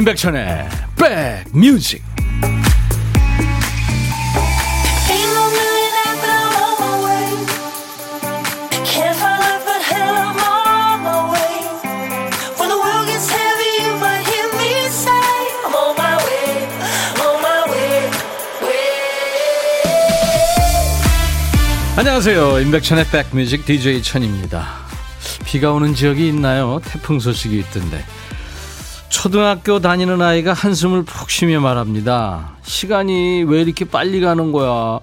임백천의 백뮤직. 안녕하세요. 임백천의 백뮤직 DJ 천입니다. 비가 오는 지역이 있나요? 태풍 소식이 있던데 초등학교 다니는 아이가 한숨을 푹 쉬며 말합니다. 시간이 왜 이렇게 빨리 가는 거야?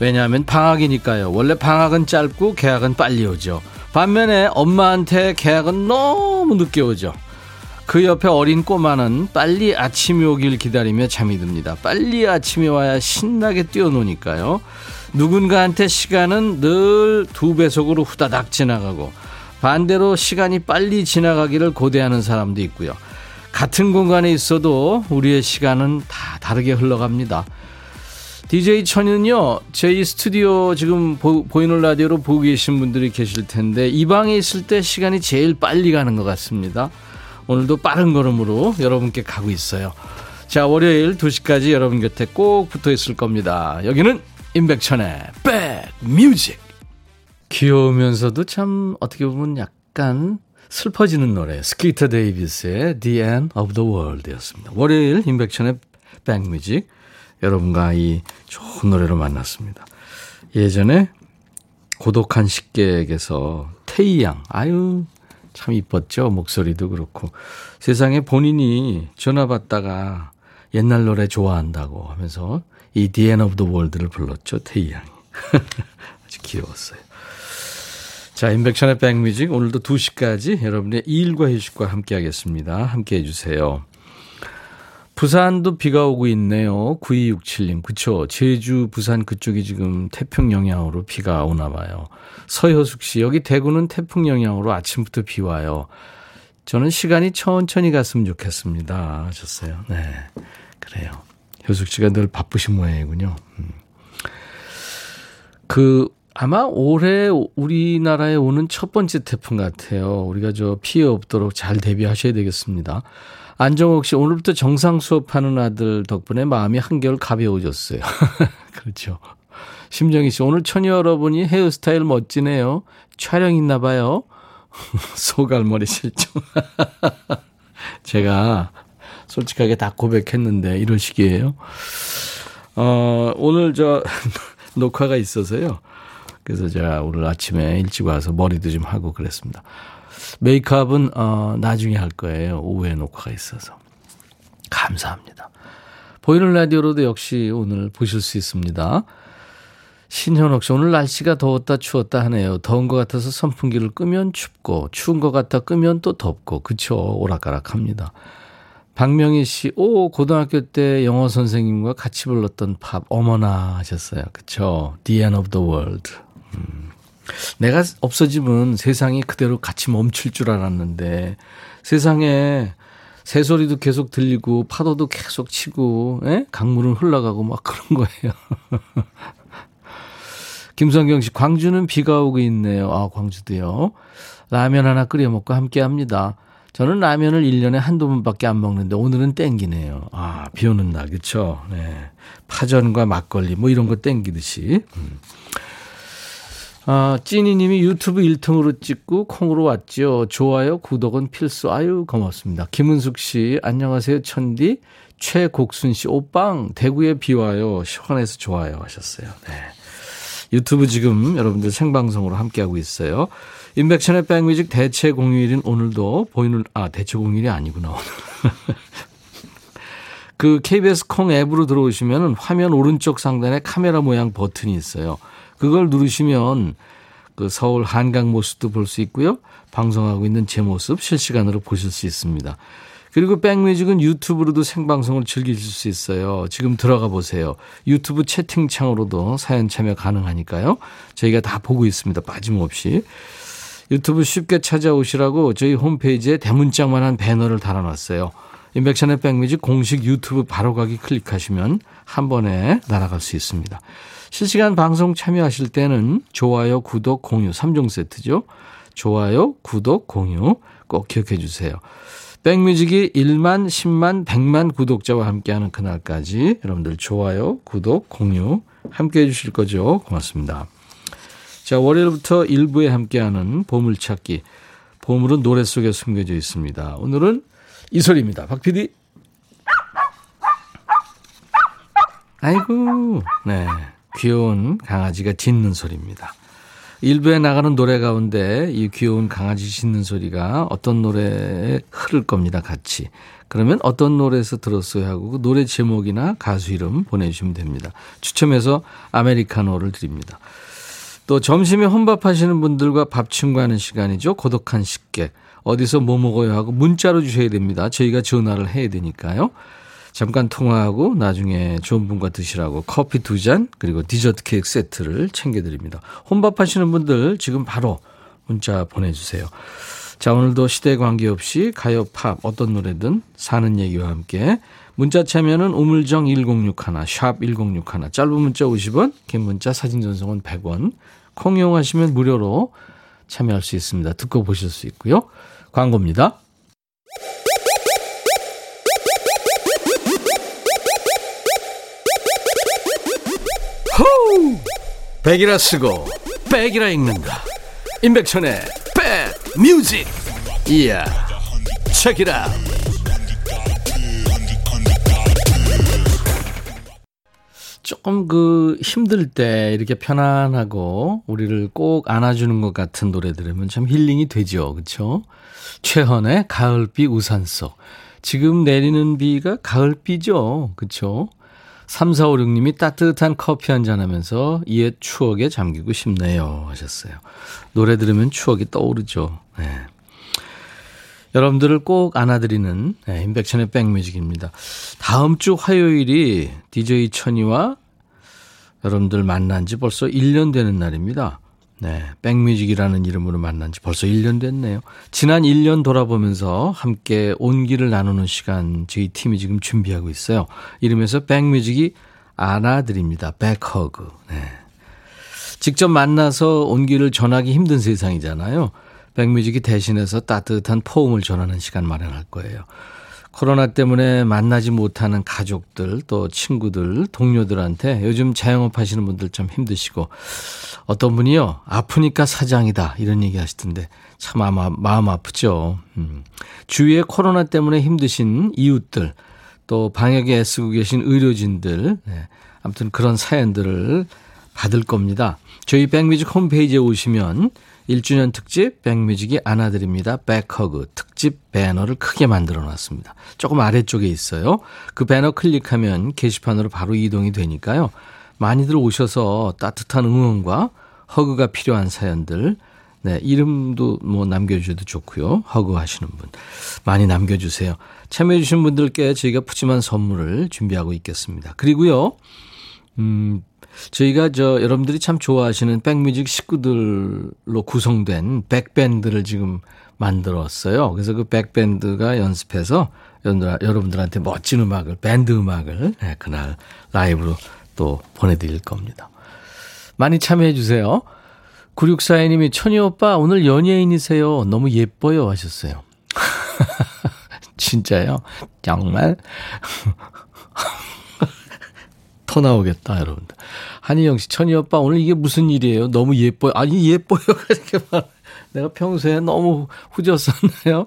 왜냐하면 방학이니까요. 원래 방학은 짧고 개학은 빨리 오죠. 반면에 엄마한테 개학은 너무 늦게 오죠. 그 옆에 어린 꼬마는 빨리 아침이 오길 기다리며 잠이 듭니다. 빨리 아침이 와야 신나게 뛰어노니까요. 누군가한테 시간은 늘 두 배속으로 후다닥 지나가고 반대로 시간이 빨리 지나가기를 고대하는 사람도 있고요. 같은 공간에 있어도 우리의 시간은 다 다르게 흘러갑니다. DJ 천은요, 저희 스튜디오 지금 보, 이는 라디오로 보고 계신 분들이 계실 텐데, 이 방에 있을 때 시간이 제일 빨리 가는 것 같습니다. 오늘도 빠른 걸음으로 여러분께 가고 있어요. 자, 월요일 2시까지 여러분 곁에 꼭 붙어 있을 겁니다. 여기는 임백천의 백 뮤직. 귀여우면서도 참 어떻게 보면 약간 슬퍼지는 노래 스키터 데이비스의 The End of the World 였습니다. 월요일 임백천의 백뮤직 여러분과 이 좋은 노래로 만났습니다. 예전에 고독한 식객에서 태희양 아유 참 이뻤죠 목소리도 그렇고 세상에 본인이 전화 받다가 옛날 노래 좋아한다고 하면서 이 The End of the World를 불렀죠 태희양이 아주 귀여웠어요. 자, 인백션의 백뮤직 오늘도 2시까지 여러분의 일과 휴식과 함께 하겠습니다. 함께 해 주세요. 부산도 비가 오고 있네요. 9267님. 그쵸. 제주, 부산 그쪽이 지금 태풍 영향으로 비가 오나 봐요. 서효숙 씨. 여기 대구는 태풍 영향으로 아침부터 비 와요. 저는 시간이 천천히 갔으면 좋겠습니다. 하셨어요. 네. 그래요. 효숙 씨가 늘 바쁘신 모양이군요. 음. 그, 아마 올해 우리나라에 오는 첫 번째 태풍 같아요. 우리가 저 피해 없도록 잘 대비하셔야 되겠습니다. 안정옥 씨, 오늘부터 정상 수업하는 아들 덕분에 마음이 한결 가벼워졌어요. 그렇죠. 심정희 씨, 오늘 처녀 여러분이 헤어스타일 멋지네요. 촬영 있나 봐요. 소갈머리 실종. 제가 솔직하게 다 고백했는데 이런 식이에요. 어, 오늘 저 녹화가 있어서요. 그래서 제가 오늘 아침에 일찍 와서 머리도 좀 하고 그랬습니다. 메이크업은 어, 나중에 할 거예요. 오후에 녹화가 있어서. 감사합니다. 보이는 라디오로도 역시 오늘 보실 수 있습니다. 신현옥 씨, 오늘 날씨가 더웠다 추웠다 하네요. 더운 것 같아서 선풍기를 끄면 춥고, 추운 것 같아 끄면 또 덥고, 그쵸. 오락가락 합니다. 박명희 씨, 오, 고등학교 때 영어 선생님과 같이 불렀던 팝, 어머나 하셨어요. 그쵸. The End of the World. 음. 내가 없어지면 세상이 그대로 같이 멈출 줄 알았는데 세상에 새소리도 계속 들리고 파도도 계속 치고 에? 예? 강물은 흘러가고 막 그런 거예요. 김성경 씨, 광주는 비가 오고 있네요. 아, 광주도요. 라면 하나 끓여 먹고 함께 합니다. 저는 라면을 1년에 한두 번밖에 안 먹는데 오늘은 땡기네요. 아, 비 오는 날, 그쵸? 네. 파전과 막걸리 뭐 이런 거 땡기듯이. 음. 아, 찐이님이 유튜브 1등으로 찍고 콩으로 왔죠. 좋아요, 구독은 필수. 아유, 고맙습니다. 김은숙 씨, 안녕하세요, 천디. 최곡순 씨, 오빵, 대구에 비 와요. 시원해서 좋아요. 하셨어요. 네. 유튜브 지금 여러분들 생방송으로 함께하고 있어요. 인백션의 백뮤직 대체 공휴일인 오늘도 보이는, 아, 대체 공휴일이 아니구나, 오늘. 그 KBS 콩 앱으로 들어오시면 화면 오른쪽 상단에 카메라 모양 버튼이 있어요. 그걸 누르시면 그 서울 한강 모습도 볼 수 있고요. 방송하고 있는 제 모습 실시간으로 보실 수 있습니다. 그리고 백뮤직은 유튜브로도 생방송을 즐기실 수 있어요. 지금 들어가 보세요. 유튜브 채팅창으로도 사연 참여 가능하니까요. 저희가 다 보고 있습니다. 빠짐없이. 유튜브 쉽게 찾아오시라고 저희 홈페이지에 대문짝만 한 배너를 달아놨어요. 인백션의 백뮤직 공식 유튜브 바로가기 클릭하시면 한 번에 날아갈 수 있습니다. 실시간 방송 참여하실 때는 좋아요, 구독, 공유 3종 세트죠. 좋아요, 구독, 공유 꼭 기억해 주세요. 백뮤직이 1만, 10만, 100만 구독자와 함께하는 그날까지 여러분들 좋아요, 구독, 공유 함께 해 주실 거죠. 고맙습니다. 자, 월요일부터 일부에 함께하는 보물찾기. 보물은 노래 속에 숨겨져 있습니다. 오늘은 이 소리입니다. 박 PD. 아이고, 네. 귀여운 강아지가 짖는 소리입니다. 일부에 나가는 노래 가운데 이 귀여운 강아지 짖는 소리가 어떤 노래에 흐를 겁니다. 같이. 그러면 어떤 노래에서 들었어요 하고 그 노래 제목이나 가수 이름 보내주시면 됩니다. 추첨해서 아메리카노를 드립니다. 또 점심에 혼밥 하시는 분들과 밥 친구하는 시간이죠. 고독한 식객. 어디서 뭐 먹어요 하고 문자로 주셔야 됩니다. 저희가 전화를 해야 되니까요. 잠깐 통화하고 나중에 좋은 분과 드시라고 커피 두 잔 그리고 디저트 케이크 세트를 챙겨드립니다. 혼밥 하시는 분들 지금 바로 문자 보내주세요. 자 오늘도 시대 관계없이 가요 팝 어떤 노래든 사는 얘기와 함께 문자 참여는 우물정 1061, 샵 1061, 짧은 문자 50원, 긴 문자 사진 전송은 100원, 콩 이용하시면 무료로 참여할 수 있습니다. 듣고 보실 수 있고요. 광고입니다. 호우! 백이라 쓰고 백이라 읽는다. 임백천의 백 뮤직. 이야. 책이라. 조금 그 힘들 때 이렇게 편안하고 우리를 꼭 안아주는 것 같은 노래 들으면 참 힐링이 되죠. 그렇죠? 최헌의 가을비 우산 속. 지금 내리는 비가 가을비죠. 그렇죠? 3456님이 따뜻한 커피 한 잔 하면서 이에 추억에 잠기고 싶네요. 하셨어요. 노래 들으면 추억이 떠오르죠. 네. 여러분들을 꼭 안아드리는 네, 임백천의 백뮤직입니다. 다음 주 화요일이 DJ 천이와 여러분들 만난 지 벌써 1년 되는 날입니다. 네, 백뮤직이라는 이름으로 만난 지 벌써 1년 됐네요. 지난 1년 돌아보면서 함께 온기를 나누는 시간 저희 팀이 지금 준비하고 있어요. 이름에서 백뮤직이 안아드립니다. back hug. 네. 직접 만나서 온기를 전하기 힘든 세상이잖아요. 백뮤직이 대신해서 따뜻한 포옹을 전하는 시간 마련할 거예요. 코로나 때문에 만나지 못하는 가족들 또 친구들 동료들한테 요즘 자영업 하시는 분들 좀 힘드시고 어떤 분이요 아프니까 사장이다 이런 얘기 하시던데 참 아마 마음 아프죠. 음. 주위에 코로나 때문에 힘드신 이웃들 또 방역에 애쓰고 계신 의료진들 네. 아무튼 그런 사연들을 받을 겁니다. 저희 백뮤직 홈페이지에 오시면 1주년 특집 백뮤직이 안아드립니다. back hug 특집 배너를 크게 만들어 놨습니다. 조금 아래쪽에 있어요. 그 배너 클릭하면 게시판으로 바로 이동이 되니까요. 많이들 오셔서 따뜻한 응원과 허그가 필요한 사연들 네, 이름도 뭐 남겨주셔도 좋고요. 허그 하시는 분. 많이 남겨주세요. 참여해주신 분들께 저희가 푸짐한 선물을 준비하고 있겠습니다. 그리고요, 음, 저희가 저 여러분들이 참 좋아하시는 백뮤직 식구들로 구성된 백밴드를 지금 만들었어요. 그래서 그 백밴드가 연습해서 여러분들한테 멋진 음악을, 밴드 음악을 네, 그날 라이브로 또 보내드릴 겁니다. 많이 참여해 주세요. 9642님이 천희 오빠 오늘 연예인이세요. 너무 예뻐요 하셨어요. 진짜요? 정말? 터 나오겠다, 여러분들. 한희영 씨, 천희 오빠, 오늘 이게 무슨 일이에요? 너무 예뻐요. 아니, 예뻐요. 이렇게 말. 내가 평소에 너무 후졌었나요?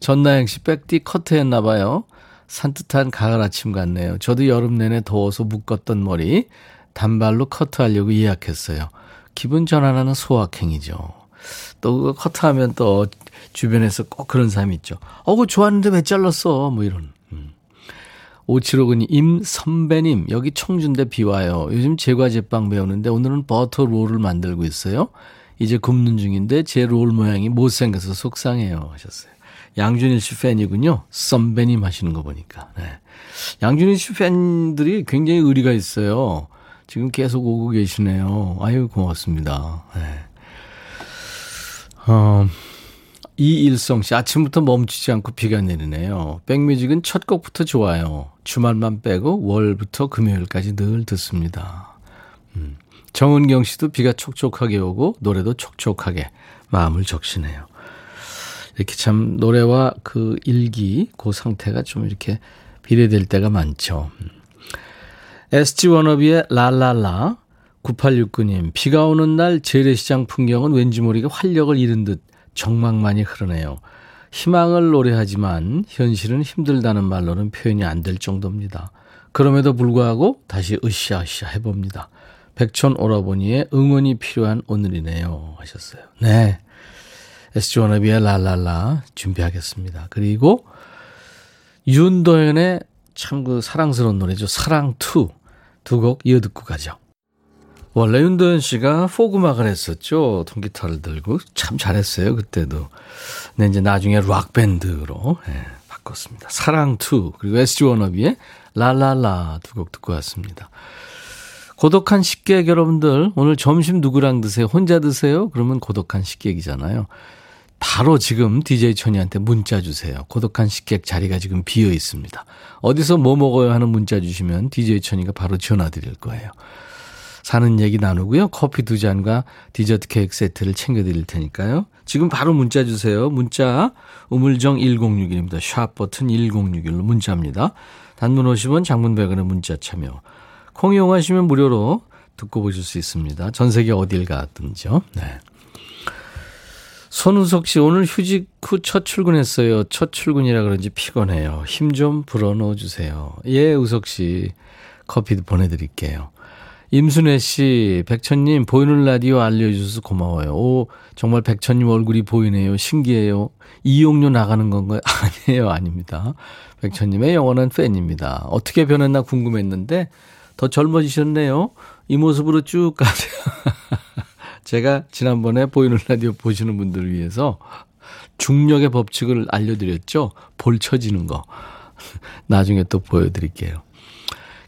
전나영 씨, 백디 커트 했나봐요. 산뜻한 가을 아침 같네요. 저도 여름 내내 더워서 묶었던 머리, 단발로 커트하려고 예약했어요. 기분 전환하는 소확행이죠. 또 커트하면 또 주변에서 꼭 그런 사람이 있죠. 어, 그거 좋았는데 왜 잘랐어? 뭐 이런. 5759님, 임선배님, 여기 청준대 비 와요. 요즘 제과 제빵 배우는데 오늘은 버터 롤을 만들고 있어요. 이제 굽는 중인데 제 롤 모양이 못생겨서 속상해요. 하셨어요. 양준일 씨 팬이군요. 선배님 하시는 거 보니까. 네. 양준일 씨 팬들이 굉장히 의리가 있어요. 지금 계속 오고 계시네요. 아유, 고맙습니다. 네. 어, 이일성 씨, 아침부터 멈추지 않고 비가 내리네요. 백뮤직은 첫 곡부터 좋아요. 주말만 빼고 월부터 금요일까지 늘 듣습니다. 음. 정은경 씨도 비가 촉촉하게 오고 노래도 촉촉하게 마음을 적시네요. 이렇게 참 노래와 그 일기, 그 상태가 좀 이렇게 비례될 때가 많죠. SG 워너비의 랄랄라 9869님 비가 오는 날 재래시장 풍경은 왠지 모르게 활력을 잃은 듯 정막만이 흐르네요. 희망을 노래하지만 현실은 힘들다는 말로는 표현이 안 될 정도입니다. 그럼에도 불구하고 다시 으쌰으쌰 해봅니다. 백천 오라버니의 응원이 필요한 오늘이네요 하셨어요. 네. SG 워너비의 랄랄라 준비하겠습니다. 그리고 윤도현의 참 그 사랑스러운 노래죠. 사랑2 두 곡 이어 듣고 가죠. 원래 윤도현 씨가 포그막을 했었죠. 통기타를 들고 참 잘했어요. 그때도. 근데 이제 나중에 락 밴드로 네, 바꿨습니다. 사랑2 그리고 SG 워너비의 랄랄라 두 곡 듣고 왔습니다. 고독한 식객 여러분들 오늘 점심 누구랑 드세요? 혼자 드세요? 그러면 고독한 식객이잖아요. 바로 지금 DJ 천이한테 문자 주세요. 고독한 식객 자리가 지금 비어 있습니다. 어디서 뭐 먹어요 하는 문자 주시면 DJ 천이가 바로 전화 드릴 거예요. 사는 얘기 나누고요. 커피 두 잔과 디저트 케이크 세트를 챙겨 드릴 테니까요. 지금 바로 문자 주세요. 문자 우물정 1061입니다. 샵 버튼 1061로 문자입니다. 단문 50원 장문 100원의 문자 참여. 콩 이용하시면 무료로 듣고 보실 수 있습니다. 전 세계 어딜 가든지요. 네. 손우석 씨 오늘 휴직 후 첫 출근했어요. 첫 출근이라 그런지 피곤해요. 힘 좀 불어넣어 주세요. 예, 우석 씨 커피도 보내드릴게요. 임순애 씨, 백천님 보이는 라디오 알려주셔서 고마워요. 오, 정말 백천님 얼굴이 보이네요. 신기해요. 이용료 나가는 건가요? 아니에요, 아닙니다. 백천님의 영원한 팬입니다. 어떻게 변했나 궁금했는데 더 젊어지셨네요. 이 모습으로 쭉 가세요. 제가 지난번에 보이는 라디오 보시는 분들을 위해서 중력의 법칙을 알려드렸죠. 볼 쳐지는 거. 나중에 또 보여드릴게요.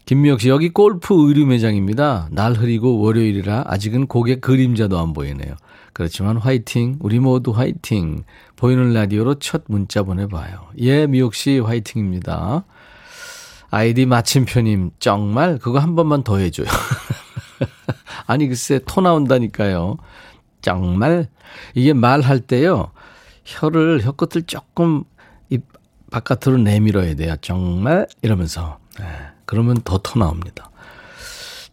김미혁 씨, 여기 골프 의류 매장입니다. 날 흐리고 월요일이라 아직은 고개 그림자도 안 보이네요. 그렇지만 화이팅, 우리 모두 화이팅. 보이는 라디오로 첫 문자 보내봐요. 예, 미혁 씨 화이팅입니다. 아이디 마침표님, 정말 그거 한 번만 더 해줘요. 아니, 글쎄, 토 나온다니까요. 정말. 이게 말할 때요, 혀를, 혀 끝을 조금 입 바깥으로 내밀어야 돼요. 정말. 이러면서. 네, 그러면 더토 나옵니다.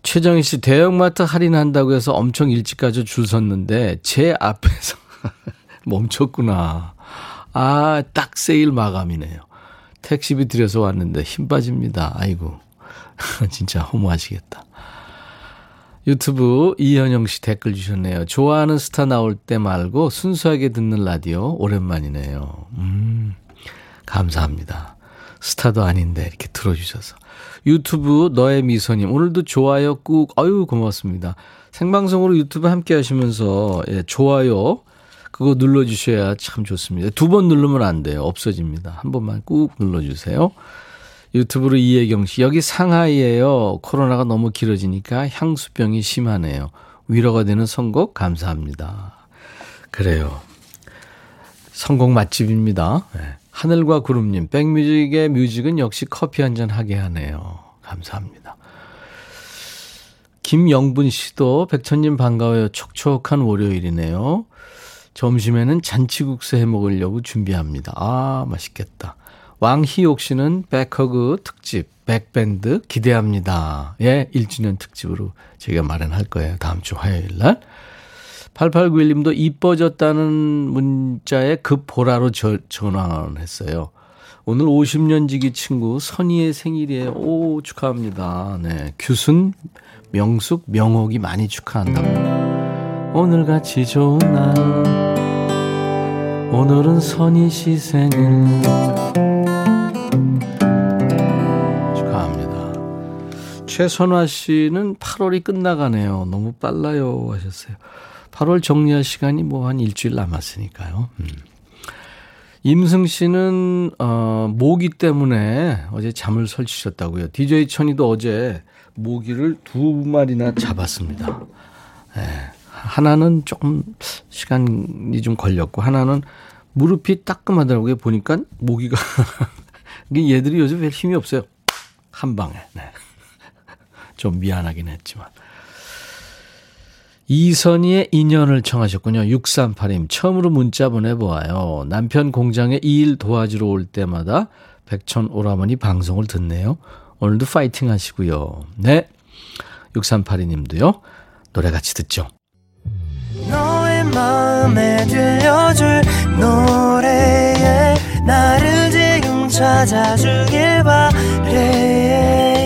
최정희 씨, 대형마트 할인한다고 해서 엄청 일찍까지 줄 섰는데, 제 앞에서 멈췄구나. 아, 딱 세일 마감이네요. 택시비 들여서 왔는데 힘 빠집니다. 아이고. 진짜 허무하시겠다. 유튜브 이현영 씨 댓글 주셨네요. 좋아하는 스타 나올 때 말고 순수하게 듣는 라디오 오랜만이네요. 음, 감사합니다. 스타도 아닌데 이렇게 들어주셔서. 유튜브 너의 미소님 오늘도 좋아요 꾹 아유 고맙습니다. 생방송으로 유튜브 함께 하시면서 예, 좋아요 그거 눌러주셔야 참 좋습니다. 두 번 누르면 안 돼요. 없어집니다. 한 번만 꾹 눌러주세요. 유튜브로 이혜경 씨, 여기 상하이에요. 코로나가 너무 길어지니까 향수병이 심하네요. 위로가 되는 선곡 감사합니다. 그래요. 선곡 맛집입니다. 네. 하늘과 구름님, 백뮤직의 뮤직은 역시 커피 한 잔 하게 하네요. 감사합니다. 김영분 씨도 백천님 반가워요. 촉촉한 월요일이네요. 점심에는 잔치국수 해 먹으려고 준비합니다. 아, 맛있겠다. 왕희옥 씨는 back hug 특집, 백밴드 기대합니다. 예, 1주년 특집으로 저희가 마련할 거예요. 다음 주 화요일 날. 8891님도 이뻐졌다는 문자에 급보라로 저, 전화를 했어요. 오늘 50년 지기 친구 선희의 생일이에요. 오, 축하합니다. 네. 규순, 명숙, 명옥이 많이 축하한다고. 오늘 같이 좋은 날. 오늘은 선희 씨 생일. 최선화 씨는 8월이 끝나가네요. 너무 빨라요 하셨어요. 8월 정리할 시간이 뭐 한 일주일 남았으니까요. 음. 임승 씨는 어, 모기 때문에 어제 잠을 설치셨다고요. DJ 천이도 어제 모기를 두 마리나 잡았습니다. 네. 하나는 조금 시간이 좀 걸렸고 하나는 무릎이 따끔하더라고요. 보니까 모기가 얘들이 요즘 별 힘이 없어요. 한 방에. 네. 좀 미안하긴 했지만. 이선희의 인연을 청하셨군요. 638님. 처음으로 문자 보내보아요. 남편 공장에 이 일 도와주러 올 때마다 백천 오라버니 방송을 듣네요. 오늘도 파이팅 하시고요. 네. 6382님도요. 노래 같이 듣죠. 너의 마음에 들려줄 노래에 나를 지금 찾아주길 바래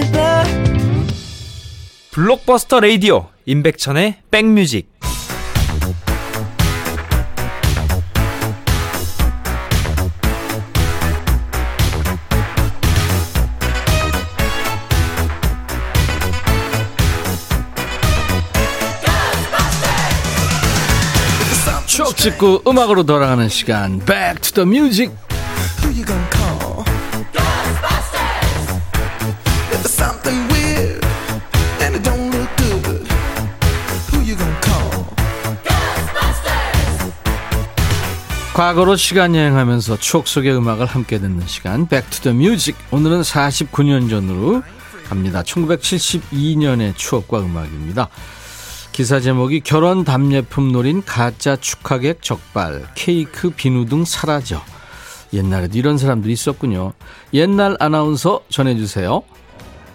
블록버스터 레이디오 임백천의 백뮤직. 추억 찍고 음악으로 돌아가는 시간. Back to the Music 과거로 시간 여행하면서 추억 속의 음악을 함께 듣는 시간 Music 오늘은 49년 전으로 갑니다 1972년의 추억과 음악입니다 기사 제목이 결혼 답례품 노린 가짜 축하객 적발, 케이크 비누 등 사라져. 옛날에도 이런 사람들이 있었군요. 옛날 아나운서 전해주세요.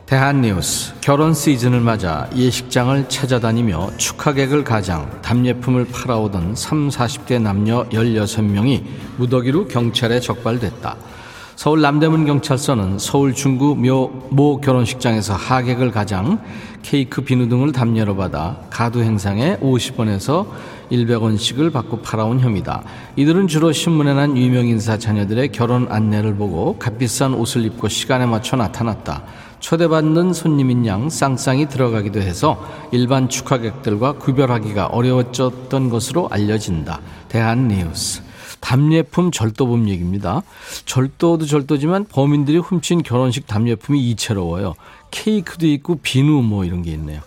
대한뉴스 결혼 시즌을 맞아 예식장을 찾아다니며 축하객을 가장 답례품을 팔아오던 3, 40대 남녀 16명이 무더기로 경찰에 적발됐다. 서울 남대문 경찰서는 서울 중구 묘, 모 결혼식장에서 하객을 가장 케이크 비누 등을 담례로 받아 가두 행상에 50원에서 100원씩을 받고 팔아온 혐의다. 이들은 주로 신문에 난 유명 인사 자녀들의 결혼 안내를 보고 값비싼 옷을 입고 시간에 맞춰 나타났다. 초대받는 손님인 양 쌍쌍이 들어가기도 해서 일반 축하객들과 구별하기가 어려웠던 것으로 알려진다. 대한뉴스. 답례품 절도범 얘기입니다. 절도도 절도지만 범인들이 훔친 결혼식 답례품이 이채로워요. 케이크도 있고 비누 뭐 이런 게 있네요.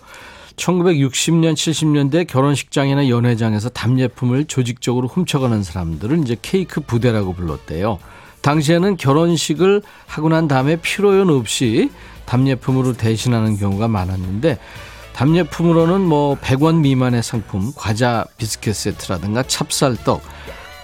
1960년, 70년대 결혼식장이나 연회장에서 답례품을 조직적으로 훔쳐가는 사람들은 이제 케이크 부대라고 불렀대요. 당시에는 결혼식을 하고 난 다음에 필요연 없이 답례품으로 대신하는 경우가 많았는데 답례품으로는 뭐 100원 미만의 상품, 과자 비스켓 세트라든가 찹쌀떡,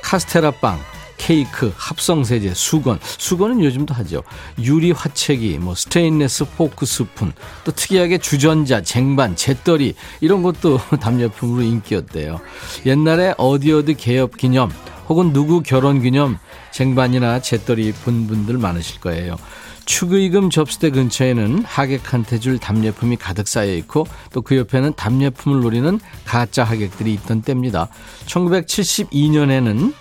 카스테라 빵, 케이크, 합성세제, 수건. 수건은 요즘도 하죠. 유리 화채기, 뭐 스테인레스 포크 스푼, 또 특이하게 주전자, 쟁반, 재떨이 이런 것도 답례품으로 인기였대요. 옛날에 어디 어디 개업 기념 혹은 누구 결혼 기념 쟁반이나 재떨이 본 분들 많으실 거예요. 축의금 접수대 근처에는 하객한테 줄 답례품이 가득 쌓여 있고 또 그 옆에는 답례품을 노리는 가짜 하객들이 있던 때입니다. 1972년에는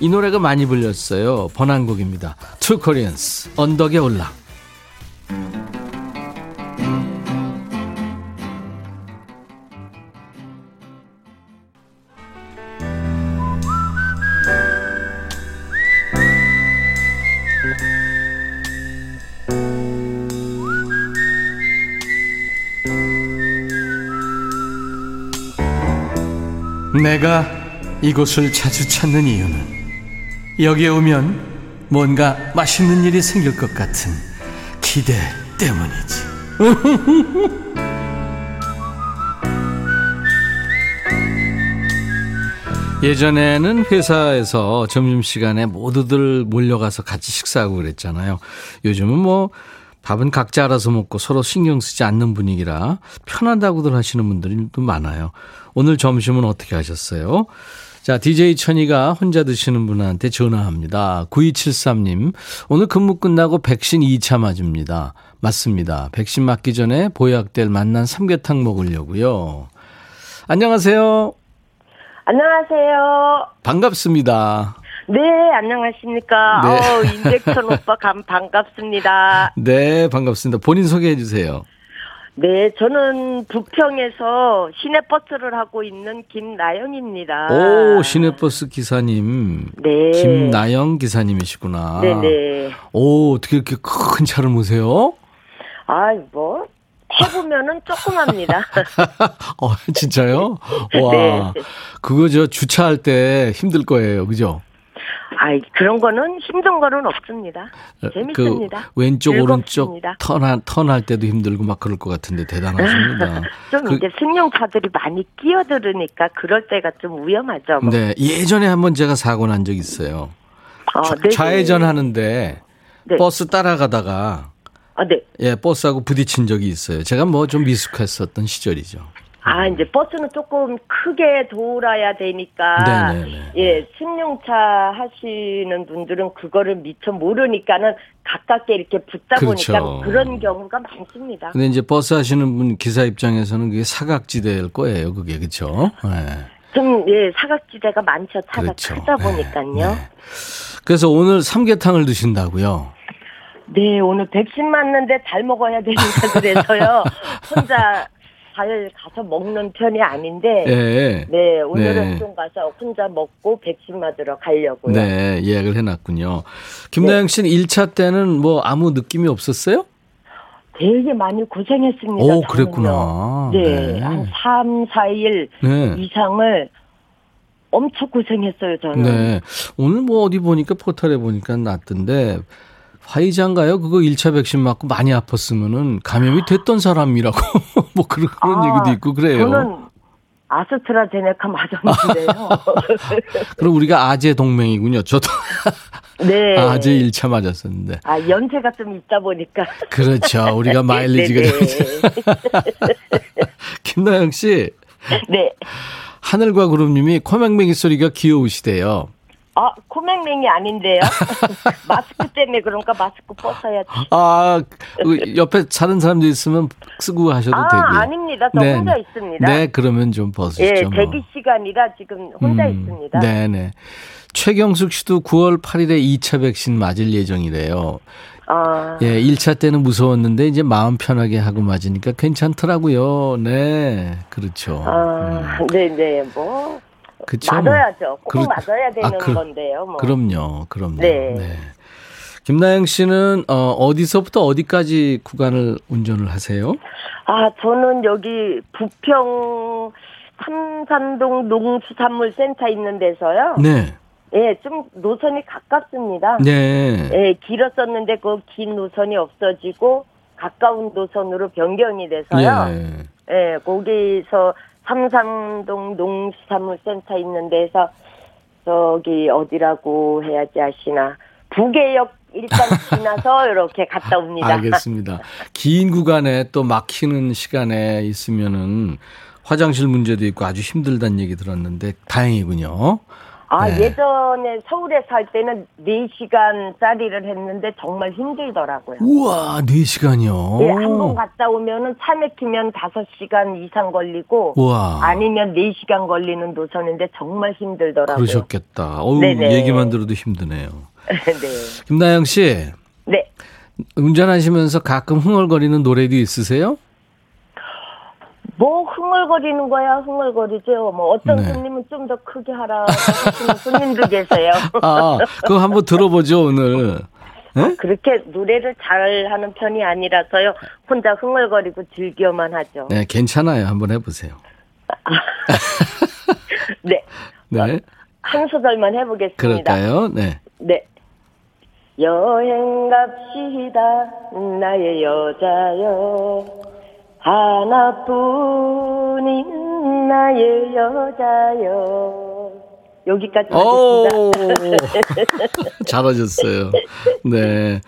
이 노래가 많이 불렸어요. 번안곡입니다. Two Koreans, 언덕에 올라. 내가 이곳을 자주 찾는 이유는 여기에 오면 뭔가 맛있는 일이 생길 것 같은 기대 때문이지. 예전에는 회사에서 점심시간에 모두들 몰려가서 같이 식사하고 그랬잖아요. 요즘은 뭐 밥은 각자 알아서 먹고 서로 신경 쓰지 않는 분위기라 편하다고들 하시는 분들이 또 많아요. 오늘 점심은 어떻게 하셨어요? 자, DJ 천이가 혼자 드시는 분한테 전화합니다. 9273님, 오늘 근무 끝나고 백신 2차 맞습니다. 맞습니다. 백신 맞기 전에 보약될 만난 삼계탕 먹으려고요. 안녕하세요. 안녕하세요. 반갑습니다. 네, 안녕하십니까. 네. 어, 임백천 오빠 감 반갑습니다. 네, 반갑습니다. 본인 소개해 주세요. 네, 저는 부평에서 시내버스를 하고 있는 김나영입니다. 오, 시내버스 기사님. 네. 김나영 기사님이시구나. 네네. 오, 어떻게 이렇게 큰 차를 모세요? 아, 뭐, 해보면은 조그맣니다. 어, 진짜요? 와. 네. 그거 저 주차할 때 힘들 거예요. 그죠? 아이, 그런 거는 힘든 거는 없습니다. 재밌습니다. 그 왼쪽 오른쪽 즐겁습니다. 턴할 턴할 때도 힘들고 막 그럴 것 같은데 대단하십니다. 좀 그- 이제 승용차들이 많이 끼어들으니까 그럴 때가 좀 위험하죠. 뭐. 네, 예전에 한번 제가 사고 난 적 있어요. 아, 좌- 네네. 좌회전 하는데 네. 버스 따라가다가 아, 네. 예, 버스하고 부딪힌 적이 있어요. 제가 뭐 좀 미숙했었던 시절이죠. 아, 이제 버스는 조금 크게 돌아야 되니까. 네네네. 예, 승용차 하시는 분들은 그거를 미처 모르니까는 가깝게 이렇게 붙다 그렇죠. 보니까 그런 경우가 많습니다. 근데 이제 버스 하시는 분 기사 입장에서는 그게 사각지대일 거예요. 그게 그렇죠. 네. 좀, 예, 사각지대가 많죠. 차가 그렇죠. 크다 네, 보니까요. 네. 그래서 오늘 삼계탕을 드신다고요. 네, 오늘 백신 맞는데 잘 먹어야 되니까 그래서요. 혼자 잘 가서 먹는 편이 아닌데. 예. 네, 오늘은 네. 좀 가서 혼자 먹고 백신 맞으러 가려고요. 네, 예약을 해놨군요. 김나영 씨는 1차 때는 뭐 아무 느낌이 없었어요? 되게 많이 고생했습니다. 오, 저는요. 그랬구나. 네, 네. 한 3, 4일 네. 이상을 엄청 고생했어요, 저는. 네. 오늘 뭐 어디 보니까 포털에 보니까 났던데 화이자인가요? 그거 1차 백신 맞고 많이 아팠으면은 감염이 됐던 사람이라고 뭐 그런, 그런 아, 얘기도 있고 그래요. 저는 아스트라제네카 맞았는데요. 그럼 우리가 아재 동맹이군요. 저도 네. 아재 1차 맞았었는데. 아, 연세가 좀 있다 보니까. 그렇죠. 우리가 마일리지가 네, 좀 네. 김나영 씨, 네. 하늘과 구름님이 코맹맹이 소리가 귀여우시대요. 아, 코맹맹이 아닌데요? 마스크 때문에 그런가 마스크 벗어야지. 아, 그 옆에 사는 사람도 있으면 쓰고 하셔도 아, 되고요. 아닙니다. 저 혼자 있습니다. 네, 그러면 좀 벗으시죠. 예, 뭐. 대기 시간이라 지금 혼자 음, 있습니다. 네 네. 최경숙 씨도 9월 8일에 2차 백신 맞을 예정이래요. 아, 예, 1차 때는 무서웠는데 이제 마음 편하게 하고 맞으니까 괜찮더라고요. 네, 그렇죠. 아, 네네, 뭐. 그쵸. 맞아야죠. 꼭 그렇- 맞아야 되는 아, 그- 건데요. 뭐. 그럼요, 그럼요. 네. 김나영 씨는 어, 어디서부터 어디까지 구간을 운전을 하세요? 아, 저는 여기 부평 삼산동 농수산물센터 있는 데서요. 네, 예, 좀 노선이 가깝습니다. 네, 예, 길었었는데 그 긴 노선이 없어지고 가까운 노선으로 변경이 돼서요. 예. 예, 거기서 삼산동 농수산물센터 있는 데서 저기 어디라고 해야지 아시나 부계역 일단 지나서 이렇게 갔다 옵니다. 알겠습니다. 긴 구간에 또 막히는 시간에 있으면은 화장실 문제도 있고 아주 힘들다는 얘기 들었는데 다행이군요. 아, 네. 예전에 서울에 살 때는 4시간 짜리를 했는데 정말 힘들더라고요. 우와, 4시간이요. 예, 한 번 갔다 오면은 차 막히면 5시간 이상 걸리고 우와. 아니면 4시간 걸리는 노선인데 정말 힘들더라고요. 그러셨겠다. 어우, 네네. 얘기만 들어도 힘드네요. 네. 김나영 씨, 네. 운전하시면서 가끔 흥얼거리는 노래도 있으세요? 뭐 흥얼거리는 거야 흥얼거리죠. 뭐 어떤 네. 손님은 좀 더 크게 하라 하시는 손님도 계세요. 아, 그거 한번 들어보죠, 오늘. 네? 그렇게 노래를 잘하는 편이 아니라서요. 혼자 흥얼거리고 즐겨만 하죠. 네, 괜찮아요. 한번 해보세요. 네. 네. 한 소절만 해보겠습니다. 그럴까요? 네. 네. 여행 갑시다, 나의 여자여. 하나뿐인 나의 여자여. 여기까지 오! 하겠습니다. 잘하셨어요. 네.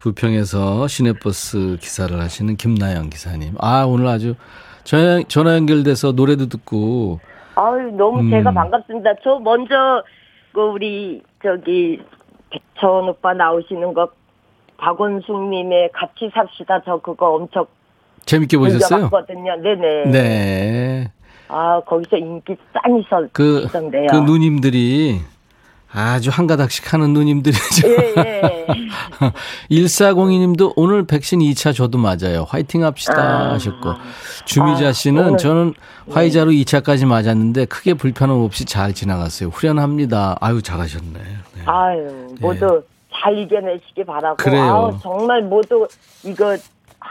부평에서 시내버스 기사를 하시는 김나영 기사님. 아, 오늘 아주 전화, 전화 연결돼서 노래도 듣고 아유, 너무 음. 제가 반갑습니다. 저 먼저, 그, 우리, 저기, 백천 오빠 나오시는 거, 박원숙님의 같이 삽시다. 저 그거 엄청 재밌게 보셨어요? 즐겨봤거든요. 네네. 네. 아, 거기서 인기 짱 그, 있었던데요. 그 누님들이 아주 한 가닥씩 하는 누님들이죠. 예, 예. 1402님도 오늘 백신 2차 저도 맞아요. 화이팅 합시다 아. 하셨고. 주미자 아, 씨는 오늘- 저는 화이자로 2차까지 맞았는데 크게 불편함 없이 잘 지나갔어요. 후련합니다. 아유, 잘하셨네. 네. 아유, 모두 잘 이겨내시기 바라고. 그래요. 아우, 정말 모두 이거 아,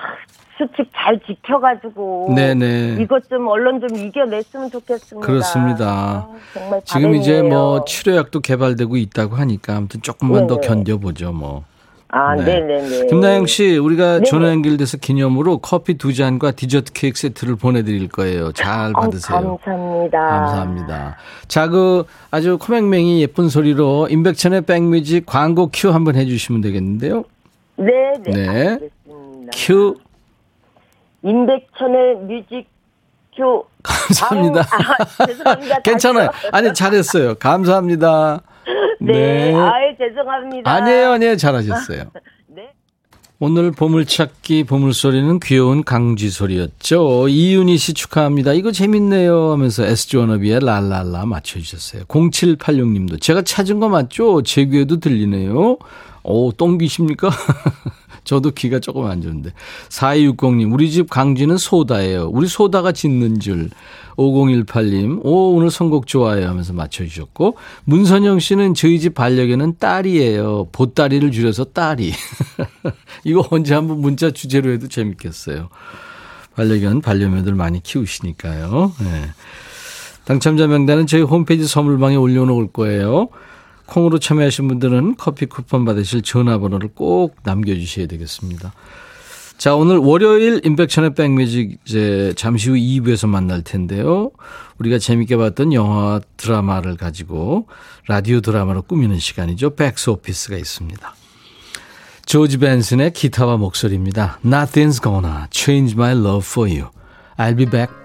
수칙 잘 지켜가지고. 네네. 이것 좀 언론 좀 이겨냈으면 좋겠습니다. 그렇습니다. 아, 정말 지금 이제. 뭐 치료약도 개발되고 있다고 하니까 아무튼 조금만 더 네네. 견뎌보죠, 뭐. 아, 네. 네, 네, 네. 김나영 씨, 우리가 네네. 전화 연결돼서 기념으로 커피 두 잔과 디저트 케이크 세트를 보내드릴 거예요. 잘 어, 받으세요. 감사합니다. 감사합니다. 자, 그 아주 코맹맹이 예쁜 소리로 임백천의 백뮤직 광고 큐 한번 해주시면 되겠는데요. 네, 네. 네. 알겠습니다. 큐. 임백천의 뮤직 큐. 감사합니다. 아, 죄송합니다. 괜찮아요. 아니, 잘했어요. 감사합니다. 네. 아유, 죄송합니다. 아니에요, 아니에요. 잘하셨어요. 네. 오늘 보물찾기 보물소리는 귀여운 강쥐 소리였죠. 이윤희 씨 축하합니다. 이거 재밌네요 하면서 SG워너비의 랄랄라 맞춰주셨어요. 0786님도 제가 찾은 거 맞죠? 제 귀에도 들리네요. 오, 똥귀십니까? 저도 귀가 조금 안 좋은데. 4260님, 우리 집 강쥐는 소다예요. 우리 소다가 짖는 줄. 5018님, 오, 오늘 선곡 좋아요 하면서 맞춰주셨고. 문선영 씨는 저희 집 반려견은 딸이에요. 보따리를 줄여서 딸이. 이거 언제 한번 문자 주제로 해도 재밌겠어요. 반려견, 반려묘들 많이 키우시니까요. 네. 당첨자 명단은 저희 홈페이지 선물방에 올려놓을 거예요. 콩으로 참여하신 분들은 커피 쿠폰 받으실 전화번호를 꼭 남겨주셔야 되겠습니다. 자, 오늘 월요일 인백천의 백뮤직 이제 잠시 후 2부에서 만날 텐데요. 우리가 재밌게 봤던 영화 드라마를 가지고 라디오 드라마로 꾸미는 시간이죠. 백스 오피스가 있습니다. 조지 벤슨의 기타와 목소리입니다. Nothing's gonna change my love for you. I'll be back.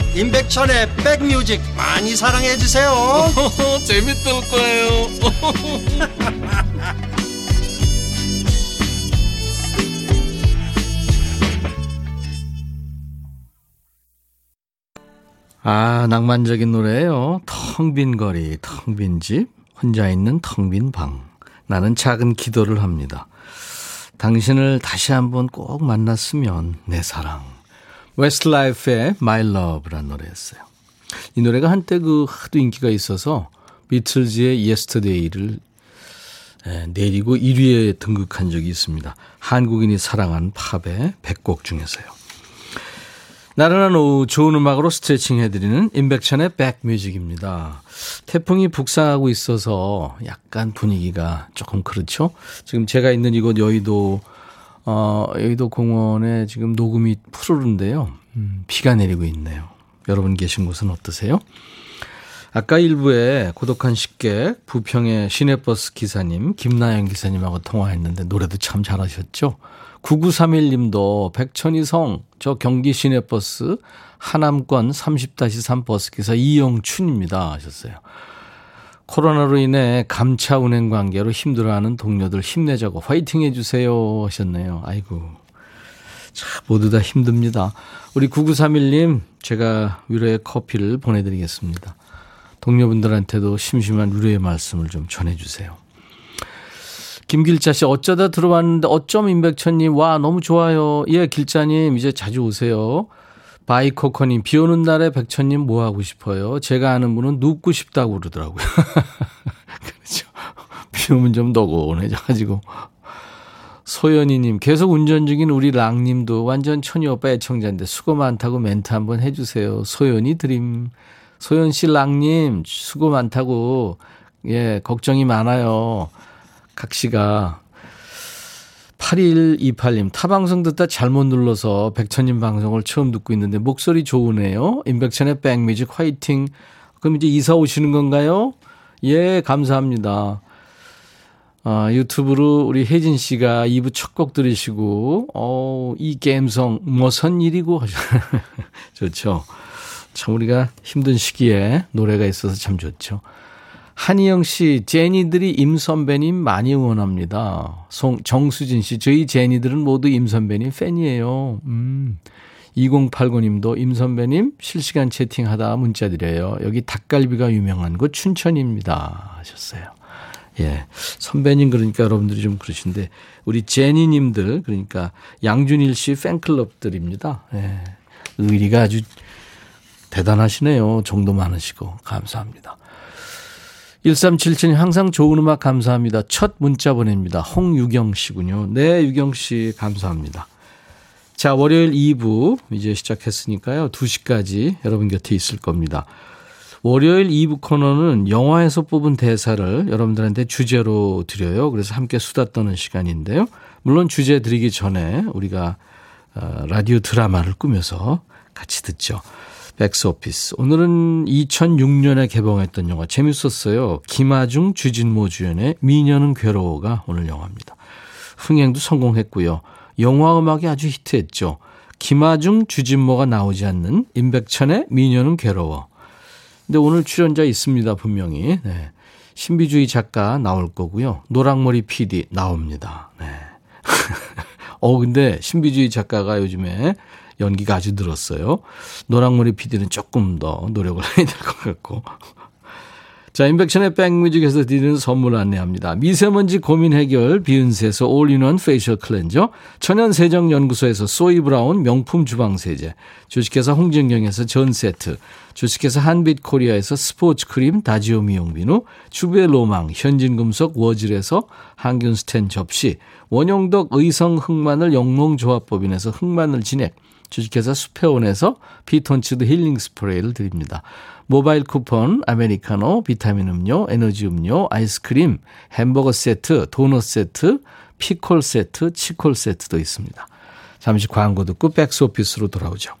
임백천의 백뮤직 많이 사랑해 주세요. 재밌을 거예요. 아 낭만적인 노래예요. 텅 빈 거리 텅 빈 집 혼자 있는 텅 빈 방. 나는 작은 기도를 합니다. 당신을 다시 한번 꼭 만났으면 내 사랑 웨스트라이프의 My Love란 노래였어요. 이 노래가 한때 그 하도 인기가 있어서 비틀즈의 Yesterday를 에, 내리고 1위에 등극한 적이 있습니다. 한국인이 사랑한 팝의 100곡 중에서요. 나른한 오후 좋은 음악으로 스트레칭 해드리는 임백천의 백뮤직입니다. 태풍이 북상하고 있어서 약간 분위기가 조금 그렇죠. 지금 제가 있는 이곳 여의도 어, 여의도 공원에 지금 녹음이 푸르른데요. 음, 비가 내리고 있네요. 여러분 계신 곳은 어떠세요? 아까 일부에 고독한 식객 부평의 시내버스 기사님 김나영 기사님하고 통화했는데 노래도 참 잘하셨죠. 9931님도 백천이성 저 경기 시내버스 하남권 30-3 버스기사 이영춘입니다 하셨어요. 코로나로 인해 감차 운행 관계로 힘들어하는 동료들 힘내자고 화이팅 해주세요 하셨네요. 아이고 참 모두 다 힘듭니다. 우리 9931님 제가 위로의 커피를 보내드리겠습니다. 동료분들한테도 심심한 위로의 말씀을 좀 전해주세요. 김길자 씨 어쩌다 들어왔는데 어쩜 임백천님 와 너무 좋아요. 예 길자님 이제 자주 오세요. 바이코커님 비 오는 날에 백천님 뭐 하고 싶어요? 제가 아는 분은 눕고 싶다고 그러더라고요. 그렇죠. 비 오면 좀 너곤해져가지고. 소연이님 계속 운전 중인 우리 랑님도 완전 천이 오빠 애청자인데 수고 많다고 멘트 한번 해주세요. 소연이 드림. 소연 씨 랑님 수고 많다고 예 걱정이 많아요. 각 씨가 8128님, 타방송 듣다 잘못 눌러서 백천님 방송을 처음 듣고 있는데 목소리 좋으네요. 임백천의 백뮤직 화이팅. 그럼 이제 이사 오시는 건가요? 예, 감사합니다. 아, 유튜브로 우리 혜진 씨가 2부 첫 곡 들으시고, 어, 이 감성, 뭐선 일이고. 좋죠. 참 우리가 힘든 시기에 노래가 있어서 참 좋죠. 한희영 씨, 제니들이 임 선배님 많이 응원합니다. 송, 정수진 씨, 저희 제니들은 모두 임 선배님 팬이에요. 음. 2089님도 임 선배님 실시간 채팅하다 문자 드려요. 여기 닭갈비가 유명한 곳 춘천입니다. 하셨어요. 예. 선배님 그러니까 여러분들이 좀 그러신데 우리 제니님들 그러니까 양준일 씨 팬클럽들입니다. 예. 의리가 아주 대단하시네요. 정도 많으시고 감사합니다. 1377님 항상 좋은 음악 감사합니다. 첫 문자 보냅니다. 홍유경 씨군요. 네, 유경 씨 감사합니다. 자, 월요일 2부 이제 시작했으니까요. 2시까지 여러분 곁에 있을 겁니다. 월요일 2부 코너는 영화에서 뽑은 대사를 여러분들한테 주제로 드려요. 그래서 함께 수다 떠는 시간인데요. 물론 주제 드리기 전에 우리가 어, 라디오 드라마를 꾸며서 같이 듣죠. 백스오피스. 오늘은 2006년에 개봉했던 영화 재밌었어요. 김아중, 주진모 주연의 미녀는 괴로워가 오늘 영화입니다. 흥행도 성공했고요. 영화 음악이 아주 히트했죠. 김아중, 주진모가 나오지 않는 임백천의 미녀는 괴로워. 근데 오늘 출연자 있습니다, 분명히. 네. 신비주의 작가 나올 거고요. 노랑머리 PD 나옵니다. 네. 어, 근데 신비주의 작가가 요즘에 연기가 아주 늘었어요. 노랑머리 PD는 조금 더 노력을 해야 될 것 같고. 자, 임백천의 백뮤직에서 드리는 선물 안내합니다. 미세먼지 고민 해결 비은세에서 올인원 facial cleanser, 천연세정연구소에서 소이브라운 명품 주방세제, 주식회사 홍진경에서 전세트, 주식회사 한빛코리아에서 스포츠크림 다지오 미용비누, 주베 로망 현진금속 워즐에서 항균 스텐 접시, 원용덕 의성 흑마늘 영농조합법인에서 흑마늘 진액, 주식회사 수페온에서 피톤치드 힐링 스프레이를 드립니다. 모바일 쿠폰, 아메리카노, 비타민 음료, 에너지 음료, 아이스크림, 햄버거 세트, 도넛 세트, 피콜 세트, 치콜 세트도 있습니다. 잠시 광고 듣고 백스 오피스로 돌아오죠.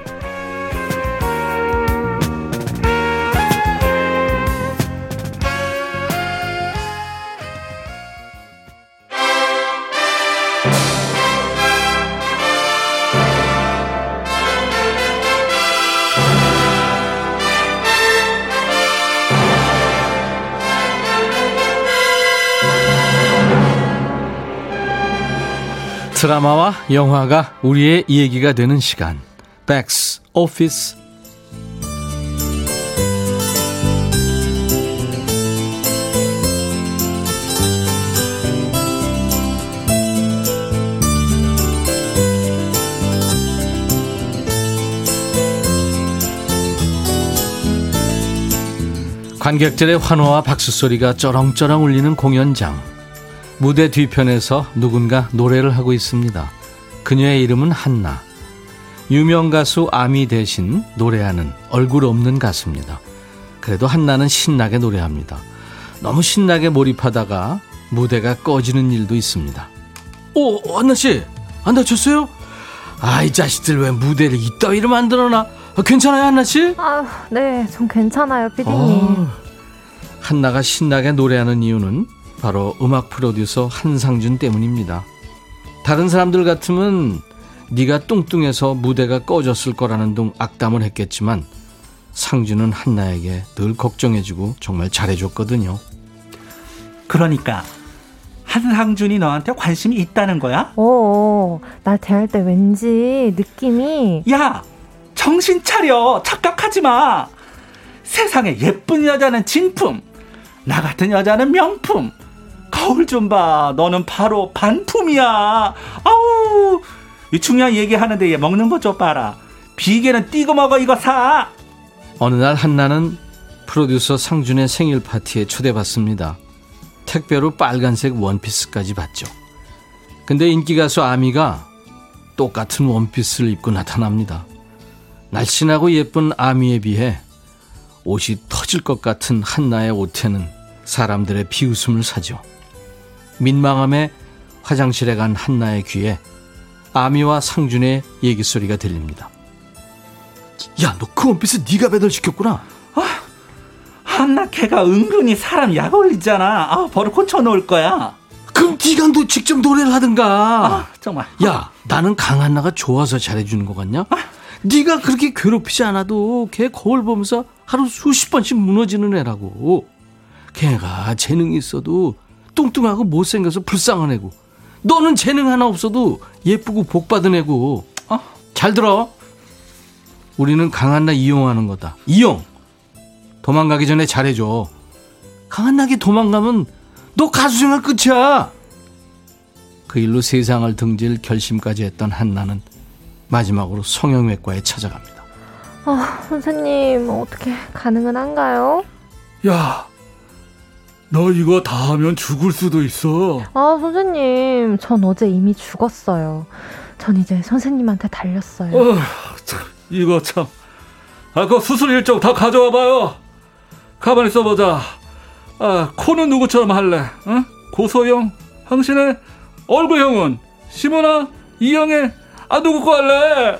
드라마와 영화가 우리의 얘기가 되는 시간. 백스 오피스. 관객들의 환호와 박수 소리가 쩌렁쩌렁 울리는 공연장. 무대 뒤편에서 누군가 노래를 하고 있습니다. 그녀의 이름은 한나. 유명 가수 아미 대신 노래하는 얼굴 없는 가수입니다. 그래도 한나는 신나게 노래합니다. 너무 신나게 몰입하다가 무대가 꺼지는 일도 있습니다. 오, 한나 씨, 안 다쳤어요? 아, 이 자식들 왜 무대를 이따위로 만들어놔? 아, 괜찮아요, 한나 씨? 아, 네, 전 괜찮아요, 피디님. 어, 한나가 신나게 노래하는 이유는 바로 음악 프로듀서 한상준 때문입니다. 다른 사람들 같으면 네가 뚱뚱해서 무대가 꺼졌을 거라는 둥 악담을 했겠지만 상준은 한나에게 늘 걱정해주고 정말 잘해줬거든요. 그러니까 한상준이 너한테 관심이 있다는 거야? 어, 날 대할 때 왠지 느낌이 야, 정신 차려. 착각하지 마. 세상에 예쁜 여자는 진품, 나 같은 여자는 명품. 거울 좀 봐. 너는 바로 반품이야. 아우. 이 중요한 얘기하는데 얘 먹는 거좀 봐라. 비계는 띄고 먹어 이거 사. 어느 날 한나는 프로듀서 상준의 생일 파티에 초대받습니다. 택배로 빨간색 원피스까지 받죠. 근데 인기 가수 아미가 똑같은 원피스를 입고 나타납니다. 날씬하고 예쁜 아미에 비해 옷이 터질 것 같은 한나의 옷에는 사람들의 비웃음을 사죠. 민망함에 화장실에 간 한나의 귀에 아미와 상준의 얘기 소리가 들립니다. 야, 너 그 원피스 네가 배달시켰구나. 한나 걔가 은근히 사람 약 올리잖아. 아, 버릇 고쳐 놓을 거야. 그럼 네가 너 직접 노래를 하든가. 아, 정말. 야, 나는 강한나가 좋아서 잘해주는 것 같냐? 네가 그렇게 괴롭히지 않아도 걔 거울 보면서 하루 수십 번씩 무너지는 애라고. 걔가 재능이 있어도 뚱뚱하고 못생겨서 불쌍한 애고. 너는 재능 하나 없어도 예쁘고 복 받은 애고. 어? 잘 들어. 우리는 강한나 이용하는 거다. 이용. 도망가기 전에 잘해줘. 강한나게 도망가면 너 가수 생활 끝이야. 그 일로 세상을 등질 결심까지 했던 한나는 마지막으로 성형외과에 찾아갑니다. 아, 선생님, 어떻게 가능은 한가요? 야, 너 이거 다 하면 죽을 수도 있어. 아, 선생님, 전 어제 이미 죽었어요. 전 이제 선생님한테 달렸어요. 어, 참, 이거 참. 아, 그 수술 일정 다 가져와 봐요. 가만히 있어보자. 아, 코는 누구처럼 할래? 응? 고소영, 황신의 얼굴형은 시모나, 이영애, 아 누구 거 할래?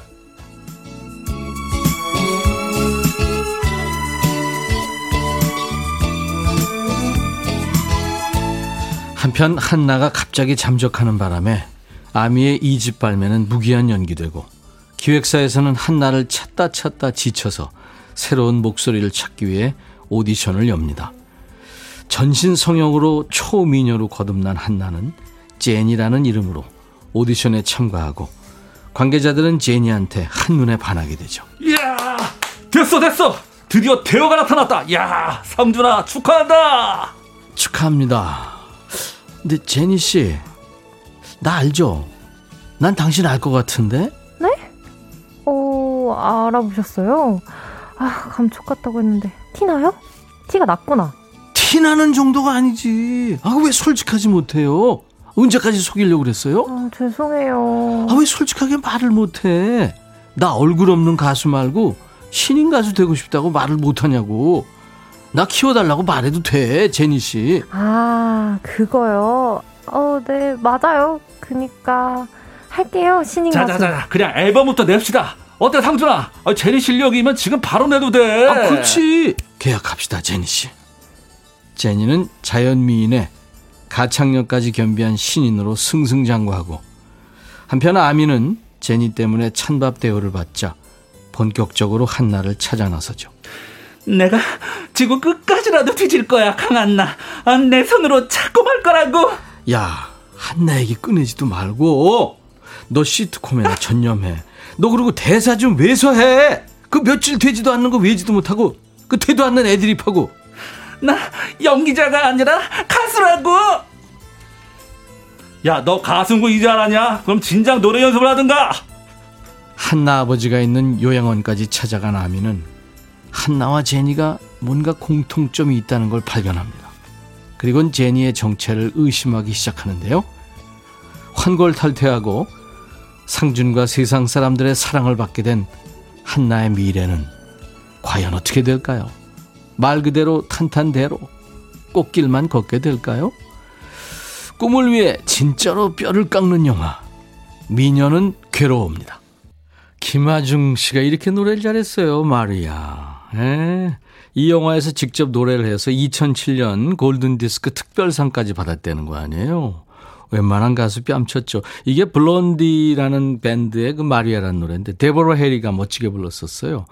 한편 한나가 갑자기 잠적하는 바람에 아미의 이집 발매는 무기한 연기되고 기획사에서는 한나를 찾다 찾다 지쳐서 새로운 목소리를 찾기 위해 오디션을 엽니다. 전신 성형으로 초미녀로 거듭난 한나는 제니라는 이름으로 오디션에 참가하고 관계자들은 제니한테 한눈에 반하게 되죠. 이야, 됐어, 됐어. 드디어 대어가 나타났다. 야, 상준아 축하한다. 축하합니다. 근데 제니 씨, 나 알죠? 난 당신 알 것 같은데? 어, 알아보셨어요? 아, 감쪽 같다고 했는데. 티나요? 티가 났구나. 티나는 정도가 아니지. 아, 왜 솔직하지 못해요? 언제까지 속이려고 그랬어요? 아, 죄송해요. 아, 왜 솔직하게 말을 못해? 나 얼굴 없는 가수 말고 신인 가수 되고 싶다고 말을 못하냐고. 나 키워달라고 말해도 돼, 제니 씨. 아, 그거요. 어, 네, 맞아요. 그니까 할게요. 신인 가수. 자자자, 그냥 앨범부터 냅시다. 어때 상준아? 아, 제니 실력이면 지금 바로 내도 돼. 아, 그렇지. 계약합시다, 제니 씨. 제니는 자연 미인의 가창력까지 겸비한 신인으로 승승장구하고 한편 아미는 제니 때문에 찬밥 대우를 받자 본격적으로 한나를 찾아 나서죠. 내가 지구 끝까지라도 뒤질 거야, 강한나. 아, 내 손으로 찾고 말 거라고. 야, 한나 얘기 꺼내지도 말고 너 시트콤에나 전념해. 너 그리고 대사 좀 왜서해? 그 며칠 되지도 않는 거 외지도 못하고 그 되도 않는 애드립하고 나 연기자가 아니라 가수라고. 야, 너 가수인 거 이제 알았냐? 그럼 진작 노래 연습을 하든가. 한나 아버지가 있는 요양원까지 찾아간 아미는 한나와 제니가 뭔가 공통점이 있다는 걸 발견합니다. 그리고 제니의 정체를 의심하기 시작하는데요. 환골탈퇴하고 상준과 세상 사람들의 사랑을 받게 된 한나의 미래는 과연 어떻게 될까요? 말 그대로 탄탄대로 꽃길만 걷게 될까요? 꿈을 위해 진짜로 뼈를 깎는 영화 미녀는 괴로웁니다. 김하중 씨가 이렇게 노래를 잘했어요, 마리아. 예. 이 영화에서 직접 노래를 해서 2007년 골든디스크 특별상까지 받았다는 거 아니에요? 웬만한 가수 뺨쳤죠. 이게 블론디라는 밴드의 그 마리아라는 노래인데 데보라 해리가 멋지게 불렀었어요.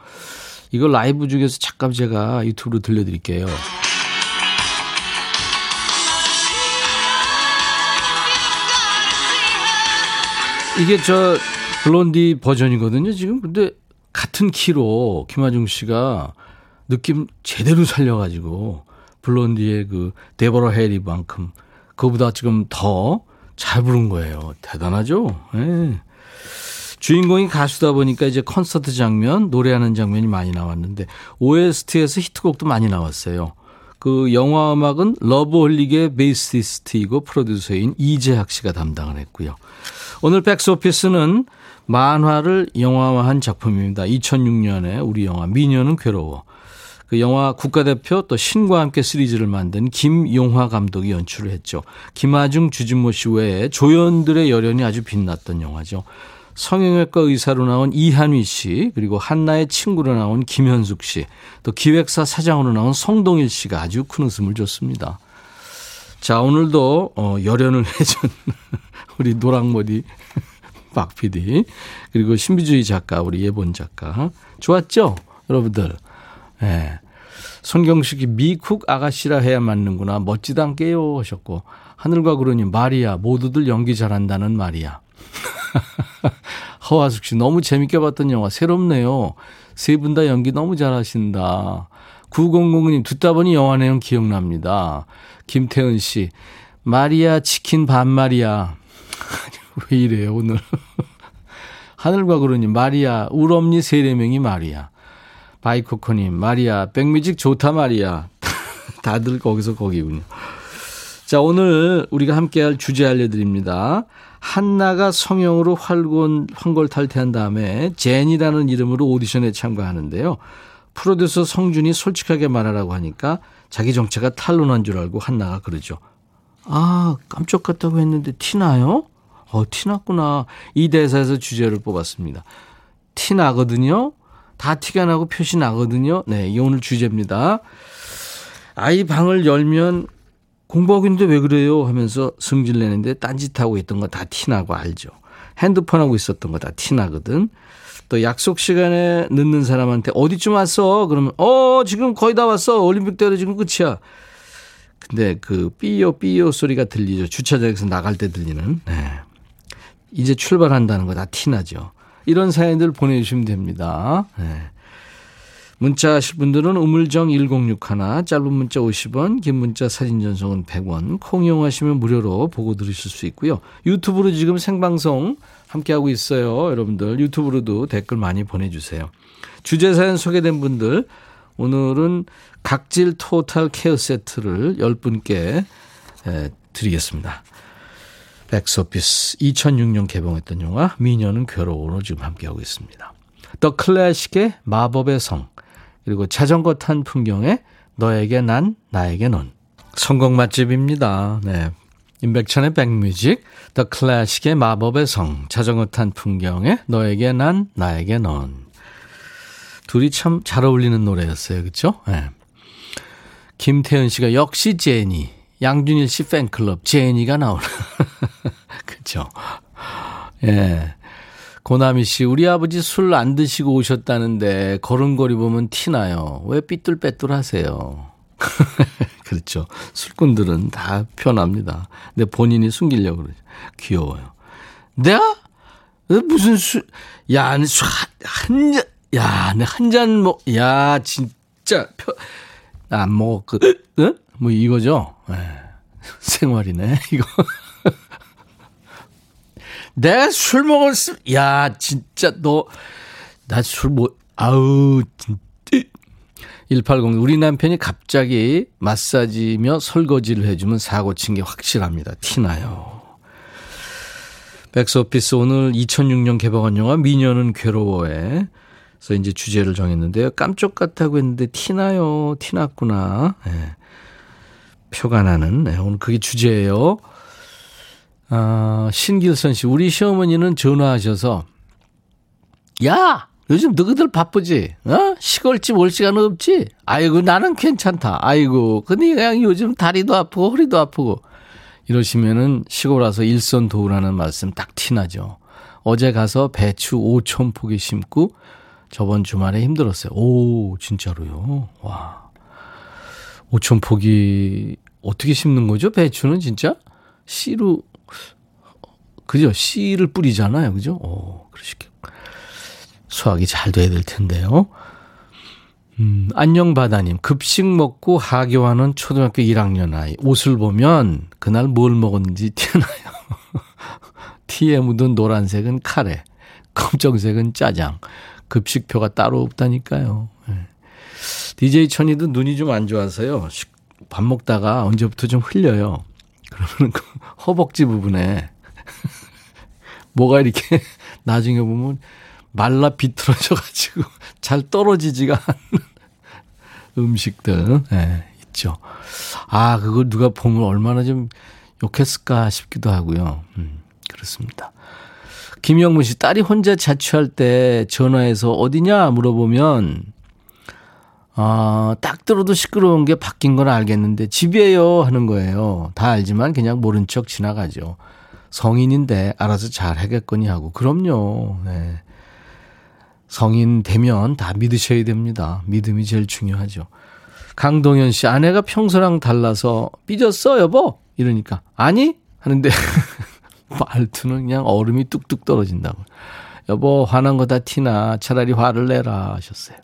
이거 라이브 중에서 잠깐 제가 유튜브로 들려드릴게요. 이게 저 블론디 버전이거든요, 지금. 근데 같은 키로 김아중 씨가 느낌 제대로 살려가지고 블론디의 그 데버러 해리만큼 그보다 지금 더 잘 부른 거예요. 대단하죠? 예. 주인공이 가수다 보니까 이제 콘서트 장면, 노래하는 장면이 많이 나왔는데 OST에서 히트곡도 많이 나왔어요. 그 영화 음악은 러브홀릭의 베이시스트이고 프로듀서인 이재학 씨가 담당을 했고요. 오늘 백스오피스는 만화를 영화화한 작품입니다. 2006년에 우리 영화 미녀는 괴로워. 그 영화 국가대표 또 신과 함께 시리즈를 만든 김용화 감독이 연출을 했죠. 김아중, 주진모 씨 외에 조연들의 열연이 아주 빛났던 영화죠. 성형외과 의사로 나온 이한휘 씨, 그리고 한나의 친구로 나온 김현숙 씨, 또 기획사 사장으로 나온 성동일 씨가 아주 큰 웃음을 줬습니다. 자, 오늘도 어, 열연을 해준 우리 노랑머리 박 PD, 그리고 신비주의 작가, 우리 예본 작가. 좋았죠? 여러분들. 예. 네. 손경식이 미쿡 아가씨라 해야 맞는구나. 멋지단 게요 하셨고. 하늘과 구름이 말이야. 모두들 연기 잘한다는 말이야. 허화숙 씨 너무 재밌게 봤던 영화 새롭네요. 세 분 다 연기 너무 잘하신다. 9009님 듣다 보니 영화 내용 기억납니다. 김태은 씨 마리아 치킨 반마리아 왜 이래요 오늘 하늘과 구름님 마리아 우럼니 세례명이 마리아 바이코코님 마리아 백뮤직 좋다 마리아 다들 거기서 거기군요. 자 오늘 우리가 함께 할 주제 알려드립니다. 한나가 성형으로 활곤, 환골 탈퇴한 다음에 제니라는 이름으로 오디션에 참가하는데요. 프로듀서 성준이 솔직하게 말하라고 하니까 자기 정체가 탄로난 줄 알고 한나가 그러죠. 아, 깜짝 같다고 했는데 티나요? 어, 티났구나. 이 대사에서 주제를 뽑았습니다. 티나거든요? 다 티가 나고 표시 나거든요? 네, 이 오늘 주제입니다. 아이 방을 열면 공부하고 있는데 왜 그래요? 하면서 승질 내는데 딴짓하고 있던 거 다 티나고 알죠. 핸드폰 하고 있었던 거 다 티나거든. 또 약속 시간에 늦는 사람한테 어디쯤 왔어? 그러면 어 지금 거의 다 왔어. 올림픽대로 지금 끝이야. 근데 그 삐요 삐요 소리가 들리죠. 주차장에서 나갈 때 들리는. 네. 이제 출발한다는 거 다 티나죠. 이런 사연들 보내주시면 됩니다. 네. 문자 하실 분들은 우물정 1061 짧은 문자 50원 긴 문자 사진 전송은 100원 콩 이용하시면 무료로 보고 들으실 수 있고요. 유튜브로 지금 생방송 함께하고 있어요. 여러분들 유튜브로도 댓글 많이 보내주세요. 주제 사연 소개된 분들 오늘은 각질 토탈 케어 세트를 10분께 드리겠습니다. 백서피스 2006년 개봉했던 영화 미녀는 괴로워로 지금 함께하고 있습니다. 더 클래식의 마법의 성 그리고 자전거 탄 풍경에 너에게 난 나에게 넌 선곡 맛집입니다. 네. 임백천의 백뮤직 더 클래식의 마법의 성 자전거 탄 풍경에 너에게 난 나에게 넌 둘이 참 잘 어울리는 노래였어요. 그렇죠? 네. 김태현 씨가 역시 제니 양준일 씨 팬클럽 제니가 나오는 그렇죠? 예. 고나미 씨, 우리 아버지 술 안 드시고 오셨다는데 걸음걸이 보면 티나요. 왜 삐뚤빼뚤 하세요? 그렇죠. 술꾼들은 다 편합니다. 근데 본인이 숨기려고 그러죠. 귀여워요. 내가? 무슨 술, 야, 술, 한 잔, 야, 내 한 잔 먹, 야, 진짜, 표, 안 응? 뭐 이거죠? 네. 생활이네, 이거. 내가 술 먹었음, 야, 진짜 너, 나 술 뭐, 아우, 진짜. 180, 우리 남편이 갑자기 마사지며 설거지를 해주면 사고 친 게 확실합니다. 티나요. 백스오피스 오늘 2006년 개봉한 영화 미녀는 괴로워에 서 이제 주제를 정했는데요. 깜짝 같다고 했는데 티나요. 티났구나. 네. 표가 나는 네, 오늘 그게 주제예요. 아, 신길선 씨, 우리 시어머니는 전화하셔서, 야! 요즘 너희들 바쁘지? 어? 시골집 올 시간 없지? 아이고, 나는 괜찮다. 아이고, 근데 그냥 요즘 다리도 아프고 허리도 아프고. 이러시면은 시골 와서 일선 도우라는 말씀 딱 티나죠. 어제 가서 배추 5천 포기 심고 저번 주말에 힘들었어요. 오, 진짜로요? 와. 5천 포기 어떻게 심는 거죠? 배추는 진짜? 씨로 그죠? 씨를 뿌리잖아요. 그죠? 오, 그러시게. 수학이 잘 돼야 될 텐데요. 음, 안녕 바다님, 급식 먹고 하교하는 초등학교 1학년 아이. 옷을 보면 그날 뭘 먹었는지 티나요. 티에 묻은 노란색은 카레. 검정색은 짜장. 급식표가 따로 없다니까요. DJ 천이도 눈이 좀 안 좋아서요. 밥 먹다가 언제부터 좀 흘려요. 그러면 그 허벅지 부분에 뭐가 이렇게 나중에 보면 말라 비틀어져 가지고 잘 떨어지지가 않는 음식들 네, 있죠. 아, 그걸 누가 보면 얼마나 좀 욕했을까 싶기도 하고요. 음, 그렇습니다. 김영문 씨, 딸이 혼자 자취할 때 전화해서 어디냐 물어보면, 아, 딱 들어도 시끄러운 게 바뀐 건 알겠는데, 집이에요 하는 거예요. 다 알지만 그냥 모른 척 지나가죠. 성인인데 알아서 잘 하겠거니 하고, 그럼요. 네. 성인 되면 다 믿으셔야 됩니다. 믿음이 제일 중요하죠. 강동현 씨, 아내가 평소랑 달라서 삐졌어, 여보? 이러니까, 아니? 하는데, 말투는 그냥 얼음이 뚝뚝 떨어진다고. 여보, 화난 거 다 티나. 차라리 화를 내라. 하셨어요.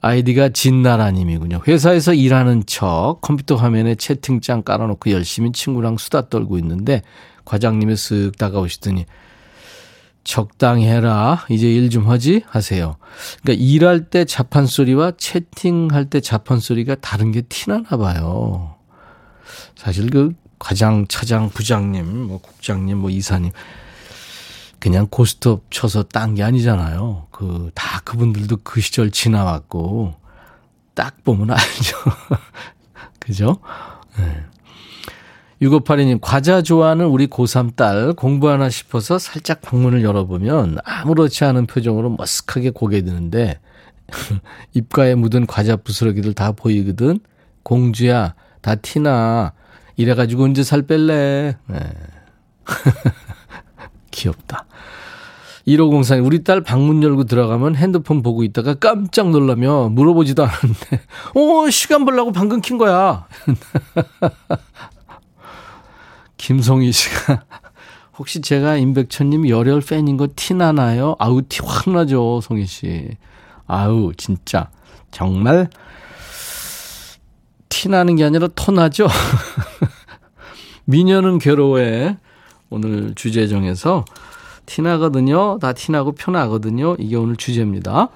아이디가 진나라님이군요. 회사에서 일하는 척 컴퓨터 화면에 채팅창 깔아놓고 열심히 친구랑 수다 떨고 있는데 과장님이 쓱 다가오시더니 적당히 해라. 이제 일 좀 하지? 하세요. 그러니까 일할 때 자판 소리와 채팅할 때 자판 소리가 다른 게 티나나 봐요. 사실 그 과장, 차장, 부장님, 뭐 국장님, 뭐 이사님 그냥 고스톱 쳐서 딴 게 아니잖아요. 그 다 그분들도 그 시절 지나왔고 딱 보면 알죠. 그죠? 네. 6582님, 과자 좋아하는 우리 고3 딸 공부하나 싶어서 살짝 방문을 열어보면 아무렇지 않은 표정으로 머쓱하게 고개 드는데 입가에 묻은 과자 부스러기들 다 보이거든? 공주야, 다 티나. 이래가지고 언제 살 뺄래? 네. 귀엽다. 1504님, 우리 딸 방문 열고 들어가면 핸드폰 보고 있다가 깜짝 놀라며 물어보지도 않았는데, 어, 시간 벌라고 방금 킨 거야. 김송희 씨가 혹시 제가 임백천님 열혈 팬인 거 티 나나요? 아우 티 확 나죠, 송희 씨. 아우 진짜 정말 티 나는 게 아니라 터 나죠. 미녀는 괴로워해 오늘 주제 정해서 티 나거든요. 다 티 나고 표 나거든요. 이게 오늘 주제입니다.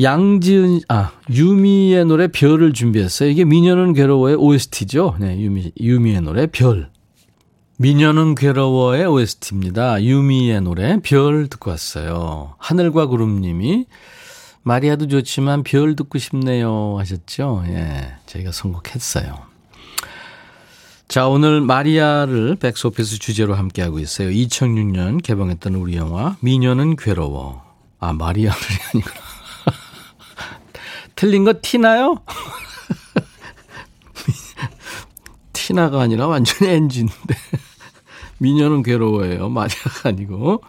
양지은, 아, 유미의 노래 별을 준비했어요. 이게 미녀는 괴로워의 OST죠. 네, 유미, 유미의 노래 별. 미녀는 괴로워의 OST입니다. 유미의 노래 별 듣고 왔어요. 하늘과 구름님이 마리아도 좋지만 별 듣고 싶네요 하셨죠. 예, 저희가 선곡했어요. 자, 오늘 마리아를 백소피스 주제로 함께하고 있어요. 2006년 개봉했던 우리 영화 미녀는 괴로워. 아, 마리아를 아니구나. 틀린 거 티나요? 티나가 아니라 완전히 엔진인데. 미녀는 괴로워해요. 마리아가 아니고.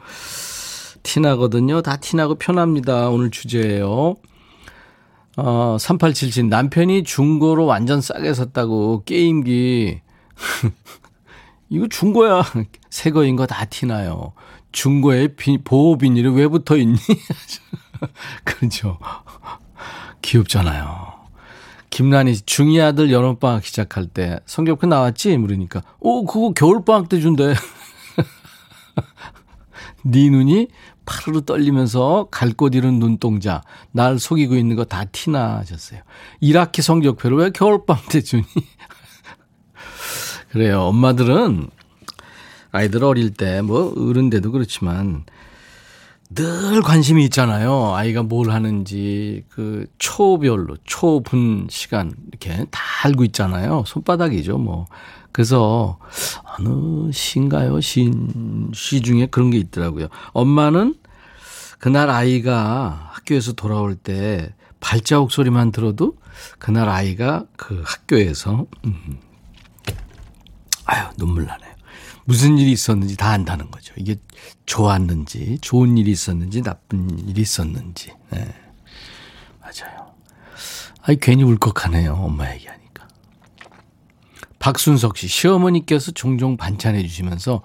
티나거든요. 다 티나고 편합니다. 오늘 주제예요. 어, 3877 남편이 중고로 완전 싸게 샀다고 게임기. 이거 중고야. 새 거인 거 다 티나요. 중고에 비, 보호 비닐이 왜 붙어 있니? 그렇죠. 귀엽잖아요. 김란희 중2 아들 여름방학 시작할 때 성격표 나왔지? 물으니까 오 그거 겨울방학 때 준대. 네 눈이 파르르 떨리면서 갈 곳 잃은 눈동자 날 속이고 있는 거 다 티나 하셨어요. 1학기 성적표를 왜 겨울방학 때 주니? 그래요. 엄마들은 아이들 어릴 때 뭐 어른데도 그렇지만 늘 관심이 있잖아요. 아이가 뭘 하는지 그 초별로 초분 시간 이렇게 다 알고 있잖아요. 손바닥이죠, 뭐. 그래서 어느 시인가요? 시인 시 중에 그런 게 있더라고요. 엄마는 그날 아이가 학교에서 돌아올 때 발자국 소리만 들어도 그날 아이가 그 학교에서 음, 아유 눈물 나네요. 무슨 일이 있었는지 다 안다는 거죠. 이게 좋았는지, 좋은 일이 있었는지, 나쁜 일이 있었는지. 네. 맞아요. 아이, 괜히 울컥하네요. 엄마 얘기하니까. 박순석 씨, 시어머니께서 종종 반찬해 주시면서,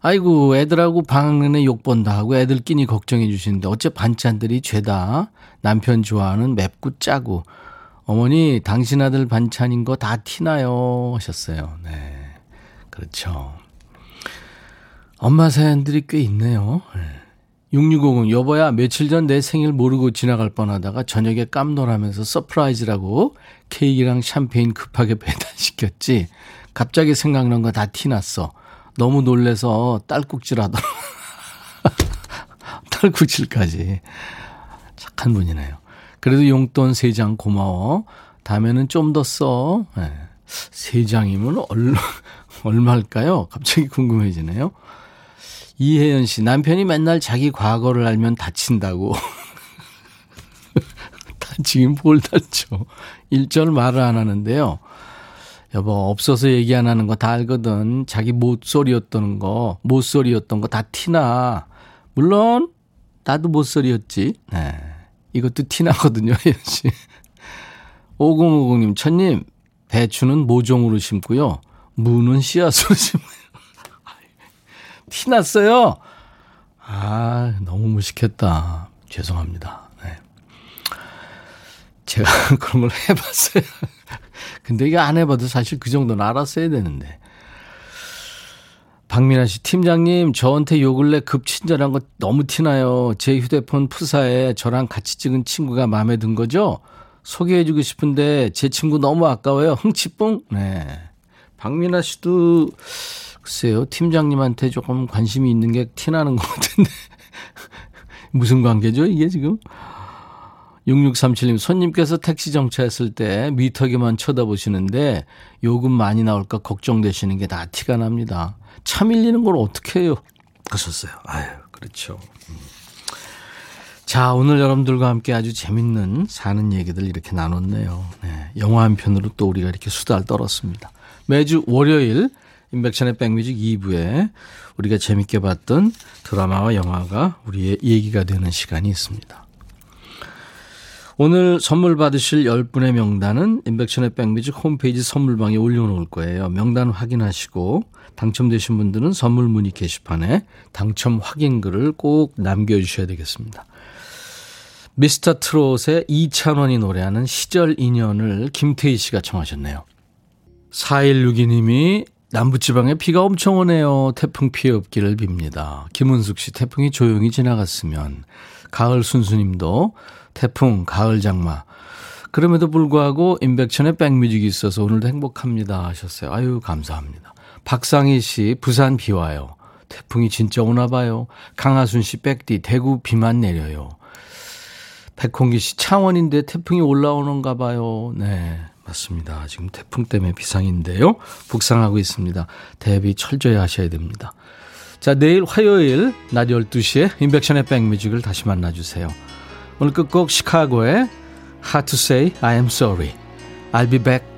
아이고, 애들하고 방학 내내 욕 본다 하고 애들 끼니 걱정해 주시는데, 어째 반찬들이 죄다. 남편 좋아하는 맵고 짜고. 어머니, 당신 아들 반찬인 거 다 티나요. 하셨어요. 네. 그렇죠. 엄마 사연들이 꽤 있네요. 6650 여보야 며칠 전 내 생일 모르고 지나갈 뻔하다가 저녁에 깜놀하면서 surprise라고 케이크랑 샴페인 급하게 배달시켰지. 갑자기 생각난 거 다 티났어. 너무 놀래서 딸꾹질하더라. 딸꾹질까지. 착한 분이네요. 그래도 용돈 3장 고마워. 다음에는 좀 더 써. 네. 3장이면 얼마, 얼마일까요? 갑자기 궁금해지네요. 이혜연 씨, 남편이 맨날 자기 과거를 알면 다친다고. 다치긴 뭘 다쳐. 일절 말을 안 하는데요. 여보, 없어서 얘기 안 하는 거 다 알거든. 자기 못소리였던 거, 못소리였던 거 다 티나. 물론, 나도 못소리였지. 네. 이것도 티나거든요, 혜연 씨. 5050님, 천님, 배추는 모종으로 심고요. 무는 씨앗으로 심어요. 티 났어요? 아, 너무 무식했다. 죄송합니다. 네. 제가 그런 걸 해봤어요. 근데 이게 안 해봐도 사실 그 정도는 알았어야 되는데. 박민아 씨, 팀장님, 저한테 요 근래 급 친절한 거 너무 티나요. 제 휴대폰 푸사에 저랑 같이 찍은 친구가 마음에 든 거죠? 소개해주고 싶은데 제 친구 너무 아까워요. 흥치뿡? 네. 박민아 씨도 글쎄요, 팀장님한테 조금 관심이 있는 게 티나는 것 같은데. 무슨 관계죠, 이게 지금? 6637님, 손님께서 택시 정차했을 때 미터기만 쳐다보시는데 요금 많이 나올까 걱정되시는 게 다 티가 납니다. 차 밀리는 걸 어떻게 해요? 하셨어요. 아유, 그렇죠. 음. 자, 오늘 여러분들과 함께 아주 재밌는 사는 얘기들 이렇게 나눴네요. 네, 영화 한 편으로 또 우리가 이렇게 수다를 떨었습니다. 매주 월요일 인백션의 백뮤직 2부에 우리가 재밌게 봤던 드라마와 영화가 우리의 얘기가 되는 시간이 있습니다. 오늘 선물 받으실 10분의 명단은 인백션의 백뮤직 홈페이지 선물방에 올려놓을 거예요. 명단 확인하시고 당첨되신 분들은 선물 문의 게시판에 당첨 확인글을 꼭 남겨주셔야 되겠습니다. 미스터 트롯의 이찬원이 노래하는 시절 인연을 김태희 씨가 청하셨네요. 4162님이 남부지방에 비가 엄청 오네요. 태풍 피해 없기를 빕니다. 김은숙 씨, 태풍이 조용히 지나갔으면. 가을 순수님도 태풍, 가을 장마. 그럼에도 불구하고 임백천의 백뮤직이 있어서 오늘도 행복합니다 하셨어요. 아유, 감사합니다. 박상희 씨, 부산 비 와요. 태풍이 진짜 오나 봐요. 강하순 씨, 백디, 대구 비만 내려요. 백홍기 씨, 창원인데 태풍이 올라오는가 봐요. 네. 맞습니다. 지금 태풍 때문에 비상인데요. 북상하고 있습니다. 대비 철저히 하셔야 됩니다. 자, 내일 화요일 낮 12시에 인백션의 백뮤직을 다시 만나주세요. 오늘 끝곡 시카고의 Hard to say I am sorry. I'll be back.